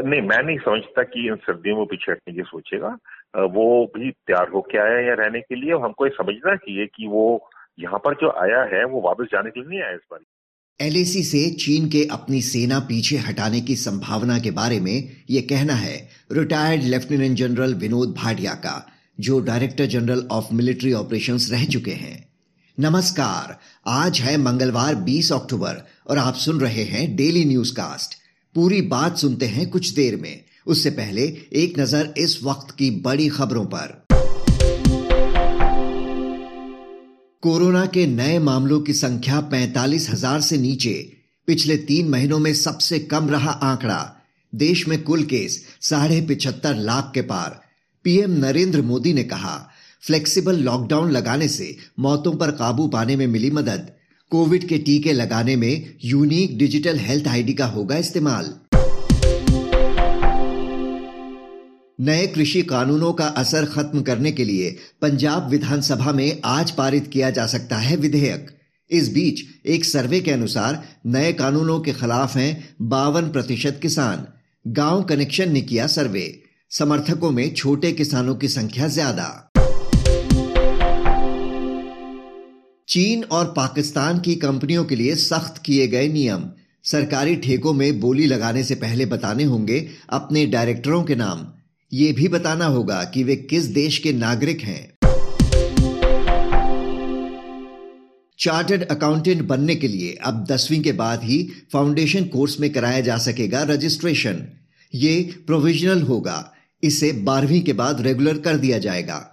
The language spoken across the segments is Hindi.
नहीं, मैं नहीं समझता कि इन सर्दियों में पीछे हटने की सोचेगा। वो भी तैयार होके आया है रहने के लिए। हमको ये समझना चाहिए कि वो यहाँ पर जो आया है, वो वापस जाने के लिए नहीं आया इस बार। एलएसी से चीन के अपनी सेना पीछे हटाने की संभावना के बारे में ये कहना है retired lieutenant general Vinod Bhatia का, जो director general of military operations रह चुके हैं। नमस्कार, आज है मंगलवार 20 अक्टूबर और आप सुन रहे हैं डेली न्यूज़ कास्ट पूरी बात सुनते हैं कुछ देर में। उससे पहले एक नज़र इस वक्त की बड़ी खबरों पर। कोरोना के नए मामलों की संख्या पैंतालीस हज़ार से नीचे। पिछले तीन महीनों में सबसे कम रहा आंकड़ा। देश में कुल केस साढ़े पिछहत्तर लाख के पार। पीएम नरेंद्र मोदी ने कहा, फ्लेक्सिबल लॉकडाउन लगाने से मौतों पर काबू पाने में मिली मदद। कोविड के टीके लगाने में यूनिक डिजिटल हेल्थ आईडी का होगा इस्तेमाल। नए कृषि कानूनों का असर खत्म करने के लिए पंजाब विधानसभा में आज पारित किया जा सकता है विधेयक। इस बीच एक सर्वे के अनुसार नए कानूनों के खिलाफ हैं बावन प्रतिशत किसान। गाँव कनेक्शन ने किया सर्वे। समर्थकों में छोटे किसानों की संख्या ज़्यादा। चीन और पाकिस्तान की कंपनियों के लिए सख्त किए गए नियम। सरकारी ठेकों में बोली लगाने से पहले बताने होंगे अपने डायरेक्टरों के नाम। ये भी बताना होगा कि वे किस देश के नागरिक हैं। चार्टर्ड अकाउंटेंट बनने के लिए अब दसवीं के बाद ही फाउंडेशन कोर्स में कराया जा सकेगा रजिस्ट्रेशन। ये प्रोविजनल होगा। इसे बारहवीं के बाद रेगुलर कर दिया जाएगा।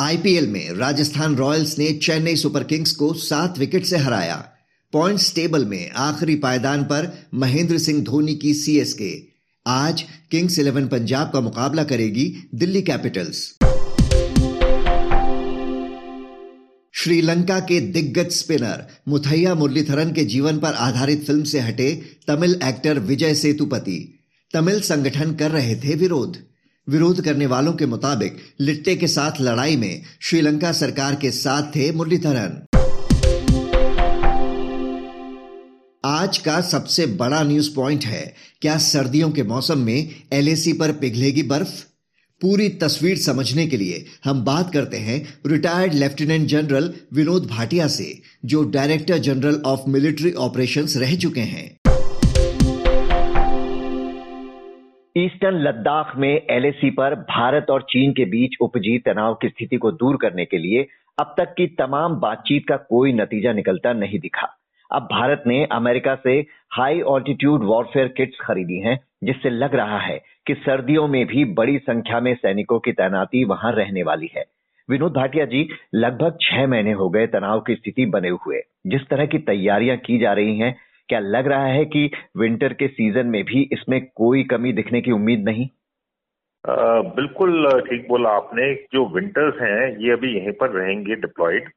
आईपीएल में राजस्थान रॉयल्स ने चेन्नई सुपर किंग्स को सात विकेट से हराया। पॉइंट्स टेबल में आखिरी पायदान पर महेंद्र सिंह धोनी की सीएसके। आज किंग्स इलेवन पंजाब का मुकाबला करेगी दिल्ली कैपिटल्स। श्रीलंका के दिग्गज स्पिनर मुथैया मुरलीधरन के जीवन पर आधारित फ़िल्म से हटे तमिल एक्टर विजय सेतुपति। तमिल संगठन कर रहे थे विरोध। विरोध करने वालों के मुताबिक लिट्टे के साथ लड़ाई में श्रीलंका सरकार के साथ थे मुरलीधरन। आज का सबसे बड़ा न्यूज़ पॉइंट है, क्या सर्दियों के मौसम में एलएसी पर पिघलेगी बर्फ़? पूरी तस्वीर समझने के लिए हम बात करते हैं retired lieutenant general Vinod Bhatia से, जो director general of military operations रह चुके हैं। ईस्टर्न लद्दाख में एलएसी पर भारत और चीन के बीच उपजी तनाव की स्थिति को दूर करने के लिए अब तक की तमाम बातचीत का कोई नतीजा निकलता नहीं दिखा। अब भारत ने अमेरिका से हाई ऑल्टीट्यूड वॉरफेयर किट्स खरीदी हैं, जिससे लग रहा है कि सर्दियों में भी बड़ी संख्या में सैनिकों की तैनाती वहाँ रहने वाली है। विनोद भाटिया जी, लगभग छह महीने हो गए तनाव की स्थिति बने हुए, जिस तरह की तैयारियाँ की जा रही हैं क्या लग रहा है कि विंटर के सीज़न में भी इसमें कोई कमी दिखने की उम्मीद नहीं? आ, बिल्कुल ठीक बोला आपने। जो विंटर्स हैं ये अभी यहीं पर रहेंगे डिप्लॉयड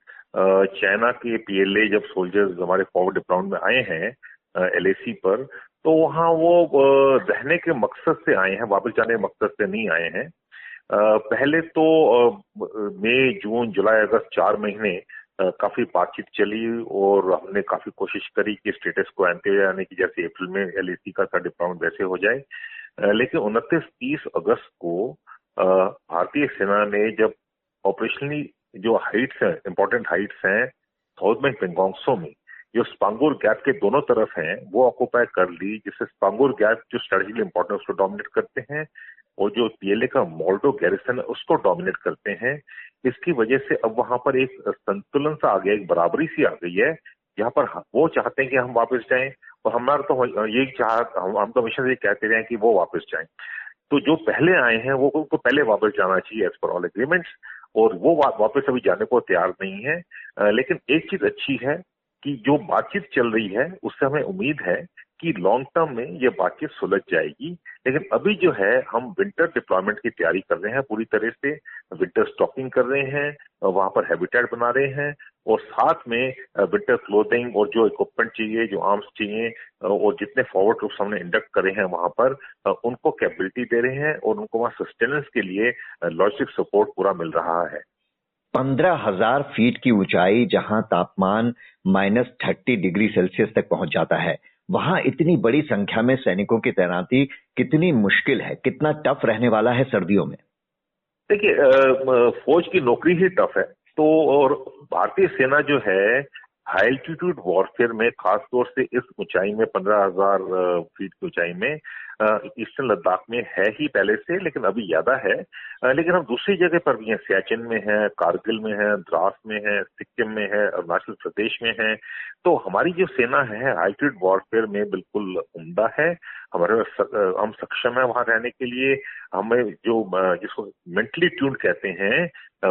चाइना के पीएलए जब सोल्जर्स हमारे फॉरवर्ड डिप्लॉयमेंट में आए हैं एलएसी पर तो वहाँ वो रहने के मकसद से आए हैं वापस जाने के मकसद से नहीं आए हैं। पहले तो मई जून जुलाई अगस्त चार महीने काफ़ी बातचीत चली और हमने काफ़ी कोशिश करी कि स्टेटस को आनते यानी कि जैसे अप्रैल में एल का था डिप्लॉयमेंट वैसे हो जाए। लेकिन उनतीस तीस अगस्त को भारतीय सेना ने जब ऑपरेशनली जो हाइट्स हैं इंपॉर्टेंट हाइट्स हैं साउथ में पेंगोंगसो में, जो स्पांगोर गैप के दोनों तरफ़ हैं, वो ऑक्यूपाई कर ली, जिससे स्पांगोर गैप जो स्ट्रेटेजिकली इंपॉर्टेंट उसको डोमिनेट करते हैं और जो पीएलए का मोल्डो गैरिसन है उसको डोमिनेट करते हैं। इसकी वजह से अब वहाँ पर एक संतुलन सा आ गया एक बराबरी सी आ गई है। जहाँ पर वो चाहते हैं कि हम वापस जाएँ और हमारा तो ये चाह हम, तो हमेशा ये कहते रहे हैं कि वो वापस जाएँ। तो जो पहले आए हैं वो उनको पहले वापस जाना चाहिए एज पर ऑल एग्रीमेंट्स और वो वा, वापस अभी जाने को तैयार नहीं है। लेकिन एक चीज़ अच्छी है कि जो बातचीत चल रही है उससे हमें उम्मीद है कि लॉन्ग टर्म में ये बातचीत सुलझ जाएगी। लेकिन अभी जो है, हम विंटर डिप्लॉयमेंट की तैयारी कर रहे हैं पूरी तरह से। विंटर स्टॉकिंग कर रहे हैं, वहाँ पर हैबिटेट बना रहे हैं और साथ में विंटर क्लोथिंग और जो इक्विपमेंट चाहिए, जो आर्म्स चाहिए और जितने फॉरवर्ड ट्रूप्स हमने इंडक्ट करे हैं वहाँ पर उनको कैपेबिलिटी दे रहे हैं और उनको वहाँ सस्टेनेंस के लिए लॉजिस्टिक सपोर्ट पूरा मिल रहा है। पंद्रह हज़ार फीट की ऊंचाई जहाँ तापमान माइनस थर्टी डिग्री सेल्सियस तक पहुँच जाता है। वहाँ इतनी बड़ी संख्या में सैनिकों की तैनाती कितनी मुश्किल है, कितना टफ रहने वाला है सर्दियों में? देखिए फौज की नौकरी ही टफ है। तो और भारतीय सेना जो है हाई एल्टीट्यूड वॉरफेयर में, खासतौर से इस ऊंचाई में, पंद्रह हज़ार फीट की ऊंचाई में ईस्टर्न लद्दाख में है ही पहले से, लेकिन अभी ज़्यादा है। लेकिन हम दूसरी जगह पर भी हैं, सियाचिन में है, कारगिल में है, द्रास में है, सिक्किम में है, अरुणाचल प्रदेश में है। तो हमारी जो सेना है हाइटेड वॉरफेयर में बिल्कुल उमदा है। हमारे हम सक्षम है वहाँ रहने के लिए। हमें जो जिसको मेंटली ट्यून कहते हैं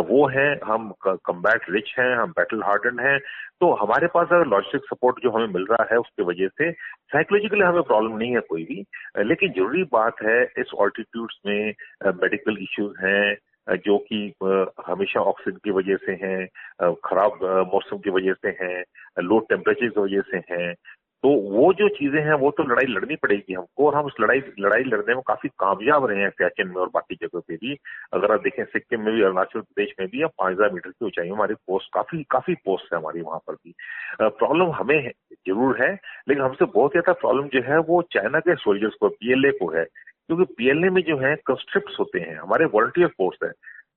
वो है। हम कम्बैट रिच हैं, हम बैटल हार्डन हैं। तो हमारे पास अगर लॉजिस्टिक सपोर्ट जो हमें मिल रहा है, उसकी वजह से साइकोलॉजिकली हमें प्रॉब्लम नहीं है कोई भी। लेकिन ज़रूरी बात है, इस ऑल्टीट्यूड्स में मेडिकल इश्यूज़ हैं जो कि हमेशा ऑक्सीजन की वजह से हैं खराब मौसम की वजह से हैं लो टेम्परेचर की वजह से हैं। तो वो जो चीज़ें हैं, वो तो लड़ाई लड़नी पड़ेगी हमको, और हम उस लड़ाई लड़ाई लड़ने में काफ़ी कामयाब रहे हैं सियाचिन में और बाकी जगह पे भी। अगर आप देखें, सिक्किम में भी, अरुणाचल प्रदेश में भी पाँच हज़ार मीटर की ऊंचाई हमारी पोस्ट, काफ़ी काफ़ी पोस्ट है हमारी वहाँ पर भी। प्रॉब्लम हमें ज़रूर है, लेकिन हमसे बहुत ज़्यादा प्रॉब्लम जो है, वो चाइना के सोल्जर्स को पीएलए को है। क्योंकि पीएलए में जो है कंस्ट्रिप्ट होते हैं, हमारे वॉलंटियर फोर्स है।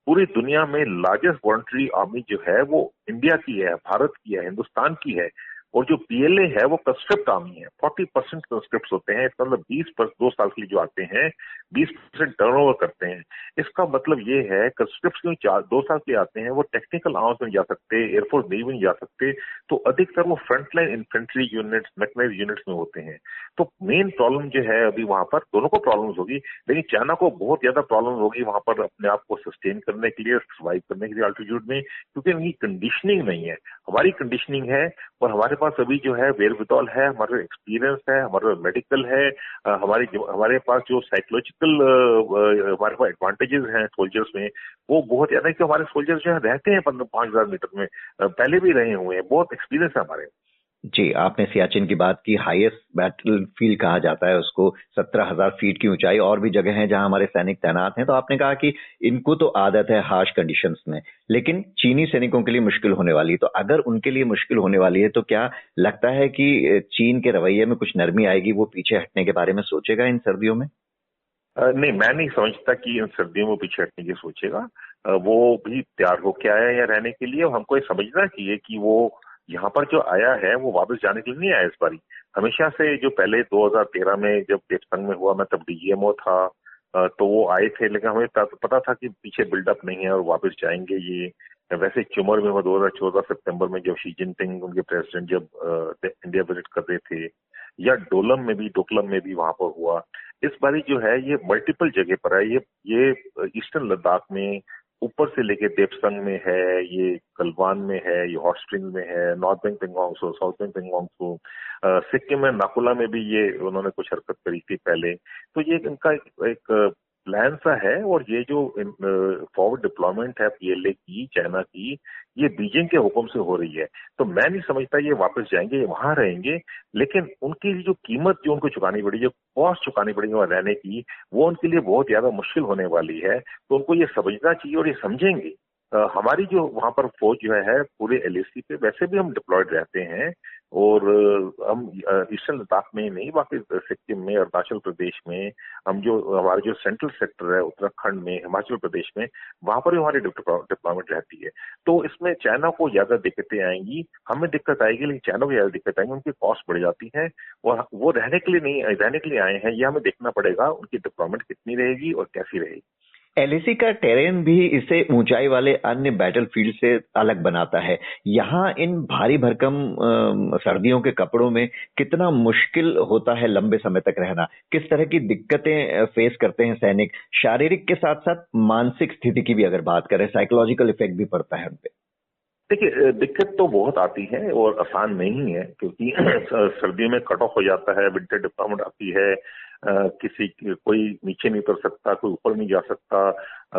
पूरी दुनिया में लार्जेस्ट वॉलंटरी आर्मी जो है, वो इंडिया की है, भारत की है, हिंदुस्तान की है। और जो पीएलए है, वो कंस्क्रिप्ट आर्मी है। फोर्टी परसेंट कंस्क्रिप्ट होते हैं, इसका मतलब बीस दो साल के लिए जो आते हैं, बीस परसेंट टर्न करते हैं। इसका मतलब ये है कंस्क्रिप्ट जो चार, दो साल के आते हैं, वो टेक्निकल आर्म्स में जा सकते एयरफोर्स नेवी में जा सकते तो अधिकतर वो frontline infantry units mechanise units में होते हैं। तो मेन प्रॉब्लम जो है अभी वहाँ पर, दोनों को प्रॉब्लम होगी, लेकिन चाइना को बहुत ज़्यादा प्रॉब्लम होगी वहाँ पर अपने आप को सस्टेन करने के लिए सर्वाइव करने के लिए अल्टीट्यूड में, क्योंकि उनकी कंडीशनिंग नहीं है। हमारी कंडीशनिंग है और हमारे पास अभी जो है वेरविटॉल है, हमारा एक्सपीरियंस है, हमारा मेडिकल है हमारे हमारे पास जो साइकोलॉजिकल हमारे पास एडवांटेजेस हैं सोल्जर्स में, वो बहुत ज़्यादा कि हमारे सोल्जर्स जो है रहते हैं पंद्रह पाँच हज़ार मीटर में पहले भी रहे हुए हैं, बहुत एक्सपीरियंस है हमारे। जी, आपने सियाचिन की बात की हाईएस्ट बैटल फ़ील्ड कहा जाता है उसको, सत्रह हज़ार फीट की ऊंचाई, और भी जगह है जहाँ हमारे सैनिक तैनात हैं। तो आपने कहा कि इनको तो आदत है हार्श कंडीशंस में, लेकिन चीनी सैनिकों के लिए मुश्किल होने वाली है। तो अगर उनके लिए मुश्किल होने वाली है तो क्या लगता है कि चीन के रवैये में कुछ नरमी आएगी, वो पीछे हटने के बारे में सोचेगा इन सर्दियों में? नहीं, मैं नहीं समझता कि इन सर्दियों में पीछे हटने की सोचेगा। वो भी तैयार होके आया है रहने के लिए। हमको ये समझना चाहिए कि वो यहाँ पर जो आया है, वो वापस जाने के लिए नहीं आया इस बारी। हमेशा से जो पहले 2013 में जब देवसंग में हुआ, मैं तब डीजीएमओ था तो वो आए थे, लेकिन हमें पता था कि पीछे बिल्डअप नहीं है और वापस जाएँगे ये। वैसे चुमर में वो 2014 सितंबर में जब शी जिनपिंग उनके प्रेसिडेंट जब इंडिया विज़िट कर रहे थे, या डोलम में भी डोकलम में भी वहाँ पर हुआ। इस बारी जो है, ये मल्टीपल जगह पर है। ये ये ईस्टर्न लद्दाख में ऊपर से लेके देवसंग में है, ये कलवान में है, ये हॉट स्प्रिंग में है, north bank Pangong Tso, south bank Pangong Tso Sikkim में नाकुला में भी ये उन्होंने कुछ हरकत करी थी पहले। तो ये इनका एक प्लान सा है और ये जो फॉरवर्ड डिप्लॉयमेंट है पीएलए की चाइना की, ये बीजिंग के हुक्म से हो रही है। तो मैं नहीं समझता ये वापस जाएँगे, ये वहाँ रहेंगे, लेकिन उनकी जो कीमत जो उनको चुकानी पड़ी, जो कॉस्ट चुकानी पड़ेगी वहाँ रहने की, वो उनके लिए बहुत ज़्यादा मुश्किल होने वाली है। तो उनको ये समझना चाहिए और ये समझेंगे। हमारी जो वहाँ पर फौज जो है पूरे एलएसी पे, वैसे भी हम डिप्लॉयड रहते हैं और हम ईस्टर्न लद्दाख में नहीं, बाकी सिक्किम में, अरुणाचल प्रदेश में, हम जो, हमारे जो सेंट्रल सेक्टर है, उत्तराखंड में, हिमाचल प्रदेश में, वहाँ पर भी हमारी डिप्लॉयमेंट रहती है। तो इसमें चाइना को ज़्यादा दिक्कतें आएँगी, हमें दिक्कत आएगी, लेकिन चाइना को ज़्यादा दिक्कत आएँगी, उनकी कॉस्ट बढ़ जाती है, और वो रहने के लिए नहीं, रहने के लिए आए हैं, ये हमें देखना पड़ेगा, उनकी डिप्लॉयमेंट कितनी रहेगी और कैसी रहेगी। एलएसी का टेरेन भी इसे ऊंचाई वाले अन्य बैटल फ़ील्ड से अलग बनाता है। यहाँ इन भारी भरकम सर्दियों के कपड़ों में कितना मुश्किल होता है लंबे समय तक रहना। किस तरह की दिक्कतें फेस करते हैं सैनिक? शारीरिक के साथ साथ मानसिक स्थिति की भी अगर बात करें साइकोलॉजिकल इफ़ेक्ट भी पड़ता है उनपे देखिए दिक्कत तो बहुत आती है और आसान नहीं है, क्योंकि सर्दियों में कट ऑफ़ हो जाता है विंटर डिप्लॉयमेंट आती है किसी कोई नीचे नहीं उतर सकता, कोई ऊपर नहीं जा सकता।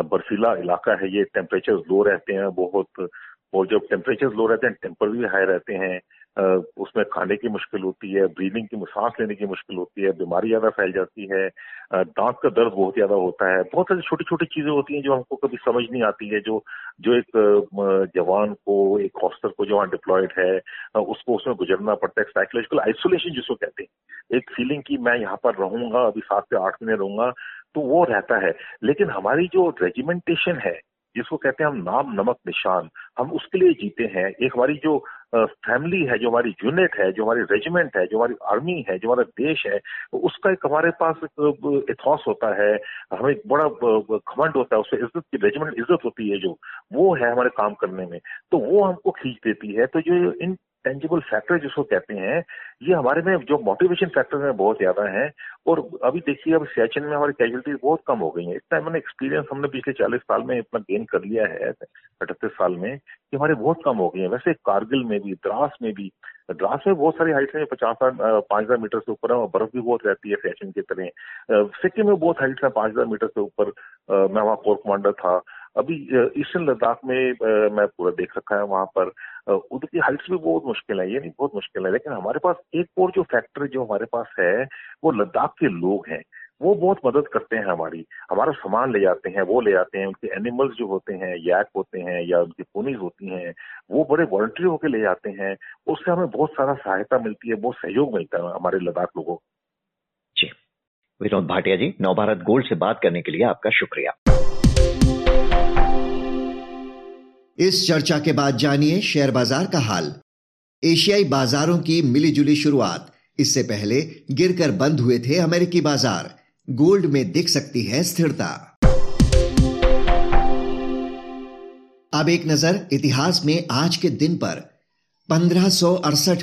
बर्फीला इलाका है, ये टेम्परेचर लो रहते हैं, बहुत और जब टेम्परेचर लो रहते हैं टेम्पर भी हाई रहते हैं। उसमें खाने की मुश्किल होती है ब्रीदिंग की सांस लेने की मुश्किल होती है, बीमारी ज़्यादा फैल जाती है दांत का दर्द बहुत ज़्यादा होता है। बहुत सारी छोटी छोटी चीज़ें होती हैं जो हमको कभी समझ नहीं आती है, जो जो एक जवान को, एक हॉस्टल को जो डिप्लॉयड है उसको उसमें गुजरना पड़ता है। साइकोलॉजिकल आइसोलेशन जिसको कहते हैं। एक फीलिंग की मैं यहाँ पर रहूँगा, अभी सात से आठ महीने रहूँगा तो वो रहता है। लेकिन हमारी जो रेजिमेंटेशन है, जिसको कहते हैं हम नाम नमक निशान, हम उसके लिए जीते हैं। एक हमारी जो फैमिली है, जो हमारी यूनिट है, जो हमारी रेजिमेंट है, जो हमारी आर्मी है, जो हमारा देश है उसका एक हमारे पास इथॉस होता है, हमें एक बड़ा घमंड होता है उसमें इज़्ज़त की रेजिमेंट इज़्ज़त होती है जो, वो है हमारे काम करने में। तो वो हमको खींच देती है। तो जो इन टेंजिबल फैक्टर जिसको कहते हैं, ये हमारे में जो मोटिवेशन फैक्टर है बहुत ज़्यादा है, और अभी देखिए, अब सियाचिन में हमारी कैजुअलिटीज बहुत कम हो गई है। इतना मैंने एक्सपीरियंस हमने पिछले चालीस साल में इतना गेन कर लिया है, अठहत्तर साल में, कि हमारे बहुत कम हो गई है। वैसे कारगिल में भी, द्रास में भी, द्रास में बहुत सारी हाइट्स है पचास पाँच हज़ार मीटर से ऊपर है, और बर्फ़ भी बहुत रहती है फ़ैशन की तरह। सिक्किम में बहुत हाइट्स है, पाँच हज़ार मीटर से ऊपर। मैं वहाँ कोर कमांडर था अभी ईस्टर्न लद्दाख में मैं पूरा देख रखा है वहाँ पर उधर की हाइट्स भी बहुत मुश्किल है, ये नहीं बहुत मुश्किल है, लेकिन हमारे पास एक और जो फैक्टर जो हमारे पास है, वो लद्दाख के लोग हैं। वो बहुत मदद करते हैं हमारी। हमारा सामान ले जाते हैं, वो ले जाते हैं, उनके एनिमल्स जो होते हैं याक होते हैं या उनकी पोनीज होती हैं, वो बड़े वॉल्ट्री होकर ले जाते हैं, उससे हमें बहुत सारा सहायता मिलती है, बहुत सहयोग मिलता है हमारे लद्दाख लोगों जी। विनोद भाटिया जी नवभारत गोल्ड से बात करने के लिए आपका शुक्रिया। इस चर्चा के बाद जानिए शेयर बाज़ार का हाल। एशियाई बाजारों की मिलीजुली शुरुआत। इससे पहले गिरकर बंद हुए थे अमेरिकी बाज़ार। गोल्ड में दिख सकती है स्थिरता। अब एक नज़र इतिहास में आज के दिन पर। पंद्रह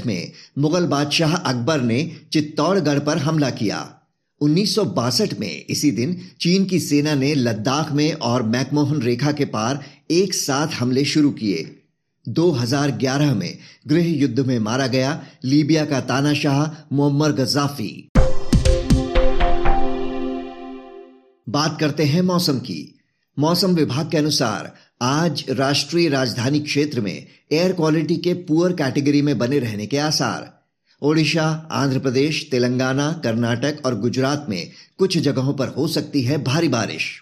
में मुगल बादशाह अकबर ने चित्तौड़गढ़ पर हमला किया। उन्नीस सौ बासठ में इसी दिन चीन की सेना ने लद्दाख में और मैकमोहन रेखा के पार एक साथ हमले शुरू किए। 2011 में गृह युद्ध में मारा गया लीबिया का तानाशाह मोहम्मद गजाफी बात करते हैं मौसम की। मौसम विभाग के अनुसार आज राष्ट्रीय राजधानी क्षेत्र में एयर क्वालिटी के पुअर कैटेगरी में बने रहने के आसार। ओडिशा, आंध्र प्रदेश, तेलंगाना, कर्नाटक और गुजरात में कुछ जगहों पर हो सकती है भारी बारिश।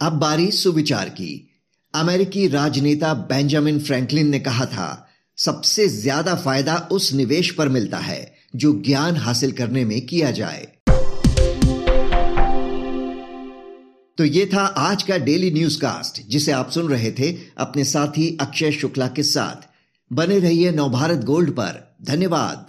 अब बारी सुविचार की। अमेरिकी राजनेता बेंजामिन फ्रैंकलिन ने कहा था, सबसे ज़्यादा फ़ायदा उस निवेश पर मिलता है, जो ज्ञान हासिल करने में किया जाए। तो ये था आज का डेली न्यूज़ कास्ट जिसे आप सुन रहे थे अपने साथी अक्षय शुक्ला के साथ। बने रहिए नवभारत गोल्ड पर। धन्यवाद।